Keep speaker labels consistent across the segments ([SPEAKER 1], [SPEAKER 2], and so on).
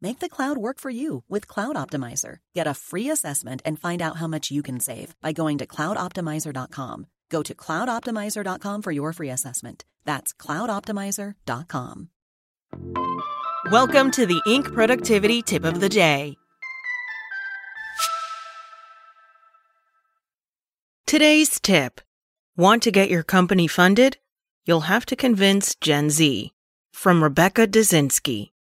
[SPEAKER 1] Make the cloud work for you with Cloud Optimizer. Get a free assessment and find out how much you can save by going to cloudoptimizer.com. Go to cloudoptimizer.com for your free assessment. That's cloudoptimizer.com.
[SPEAKER 2] Welcome to the Inc. Productivity Tip of the Day. Today's tip Want to get your company funded? You'll have to convince Gen Z. From Rebecca Deczynski.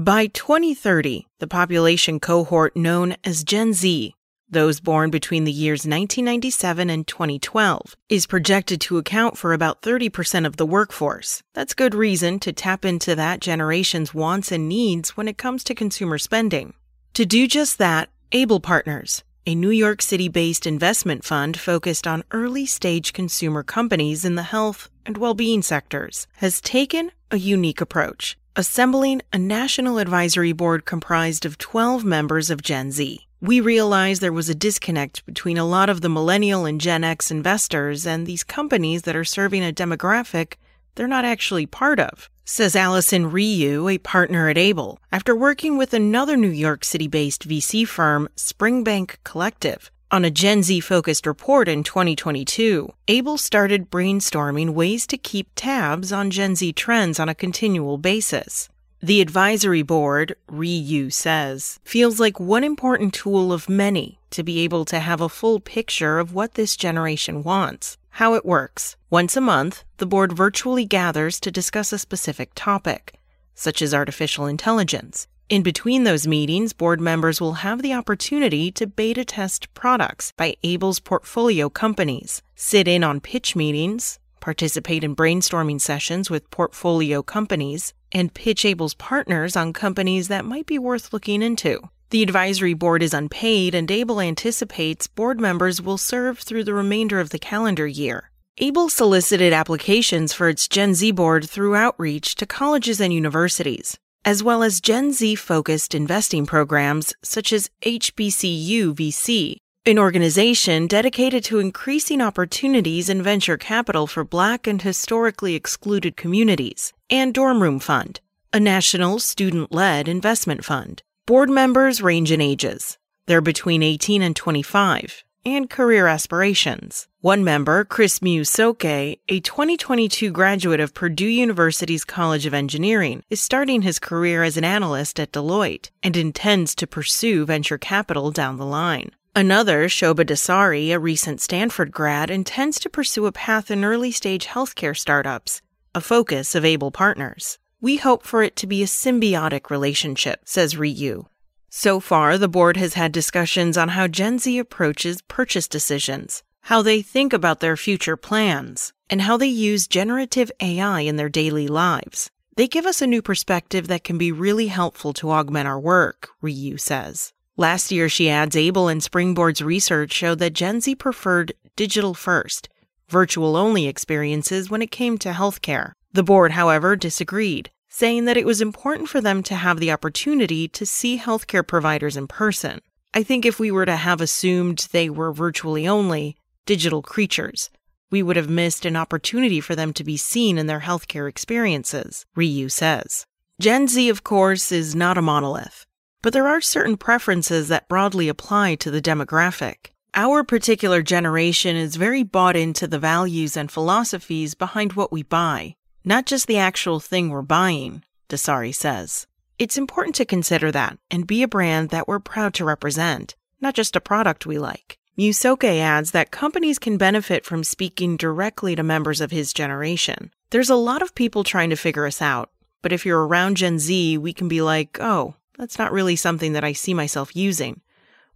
[SPEAKER 2] By 2030, the population cohort known as Gen Z, those born between the years 1997 and 2012, is projected to account for about 30% of the workforce. That's good reason to tap into that generation's wants and needs when it comes to consumer spending. To do just that, Able Partners, a New York City based investment fund focused on early stage consumer companies in the health and well being sectors, has taken a unique approach, assembling a national advisory board comprised of 12 members of Gen Z. We realized there was a disconnect between a lot of the millennial and Gen X investors and these companies that are serving a demographic they're not actually part of, says Allison Ryu, a partner at Able, after working with another New York City based VC firm, Springbank Collective. On a Gen Z focused report in 2022, Able started brainstorming ways to keep tabs on Gen Z trends on a continual basis. The advisory board, Ryu says, feels like one important tool of many to be able to have a full picture of what this generation wants. How it works. Once a month, the board virtually gathers to discuss a specific topic, such as artificial intelligence. In between those meetings, board members will have the opportunity to beta test products by Able's portfolio companies, sit in on pitch meetings, participate in brainstorming sessions with portfolio companies, and pitch Able's partners on companies that might be worth looking into. The advisory board is unpaid, and Able anticipates board members will serve through the remainder of the calendar year. Able solicited applications for its Gen Z board through outreach to colleges and universities, as well as Gen Z focused investing programs such as HBCU VC, an organization dedicated to increasing opportunities in venture capital for Black and historically excluded communities, and Dorm Room Fund, a national student led investment fund. Board members range in ages. They're between 18 and 25, and career aspirations. One member, Chris Musoke, a 2022 graduate of Purdue University's College of Engineering, is starting his career as an analyst at Deloitte and intends to pursue venture capital down the line. Another, Shobha Dasari, a recent Stanford grad, intends to pursue a path in early stage healthcare startups, a focus of Able Partners. We hope for it to be a symbiotic relationship, says Ryu. So far, the board has had discussions on how Gen Z approaches purchase decisions, how they think about their future plans, and how they use generative AI in their daily lives. They give us a new perspective that can be really helpful to augment our work, Ryu says. Last year, she adds, Able and Springboard's research showed that Gen Z preferred digital first, virtual only experiences when it came to healthcare. The board, however, disagreed, saying that it was important for them to have the opportunity to see healthcare providers in person. I think if we were to have assumed they were virtually only digital creatures, we would have missed an opportunity for them to be seen in their healthcare experiences, Ryu says. Gen Z, of course, is not a monolith, but there are certain preferences that broadly apply to the demographic. Our particular generation is very bought into the values and philosophies behind what we buy not just the actual thing we're buying, Dasari says. It's important to consider that and be a brand that we're proud to represent. not just a product we like. Musoke adds that companies can benefit from speaking directly to members of his generation. There's a lot of people trying to figure us out, but if you're around Gen Z, we can be like, oh, that's not really something that I see myself using.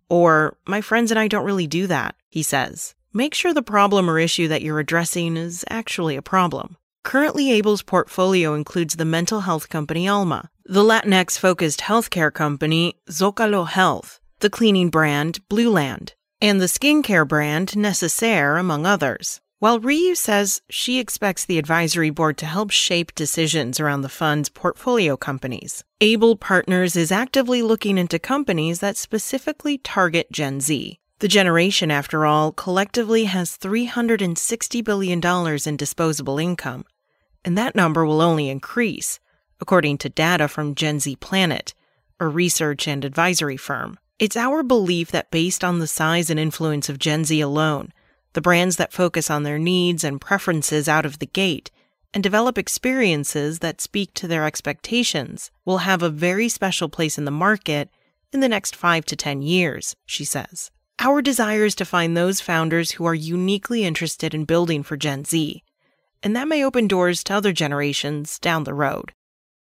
[SPEAKER 2] Or, my friends and I don't really do that, he says. Make sure the problem or issue that you're addressing is actually a problem. Currently, Able's portfolio includes the mental health company Alma, the Latinx focused healthcare company Zocalo Health, the cleaning brand Blueland, and the skincare brand Necessaire, among others. While Ryu says she expects the advisory board to help shape decisions around the fund's portfolio companies, Able Partners is actively looking into companies that specifically target Gen Z. The generation, after all, collectively has $360 billion in disposable income, and that number will only increase, according to data from Gen Z Planet, a research and advisory firm. It's our belief that based on the size and influence of Gen Z alone, the brands that focus on their needs and preferences out of the gate and develop experiences that speak to their expectations will have a very special place in the market in the next five to 10 years, she says. Our desire is to find those founders who are uniquely interested in building for Gen Z, and that may open doors to other generations down the road.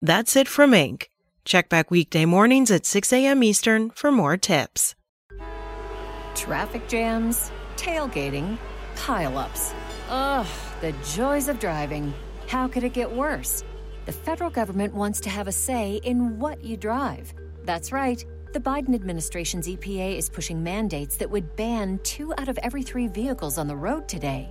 [SPEAKER 2] That's it from Inc. Check back weekday mornings at 6 a.m. Eastern for more tips.
[SPEAKER 3] Traffic jams, tailgating, pileups. Ugh, the joys of driving. How could it get worse? The federal government wants to have a say in what you drive. That's right. The Biden administration's EPA is pushing mandates that would ban two out of every three vehicles on the road today.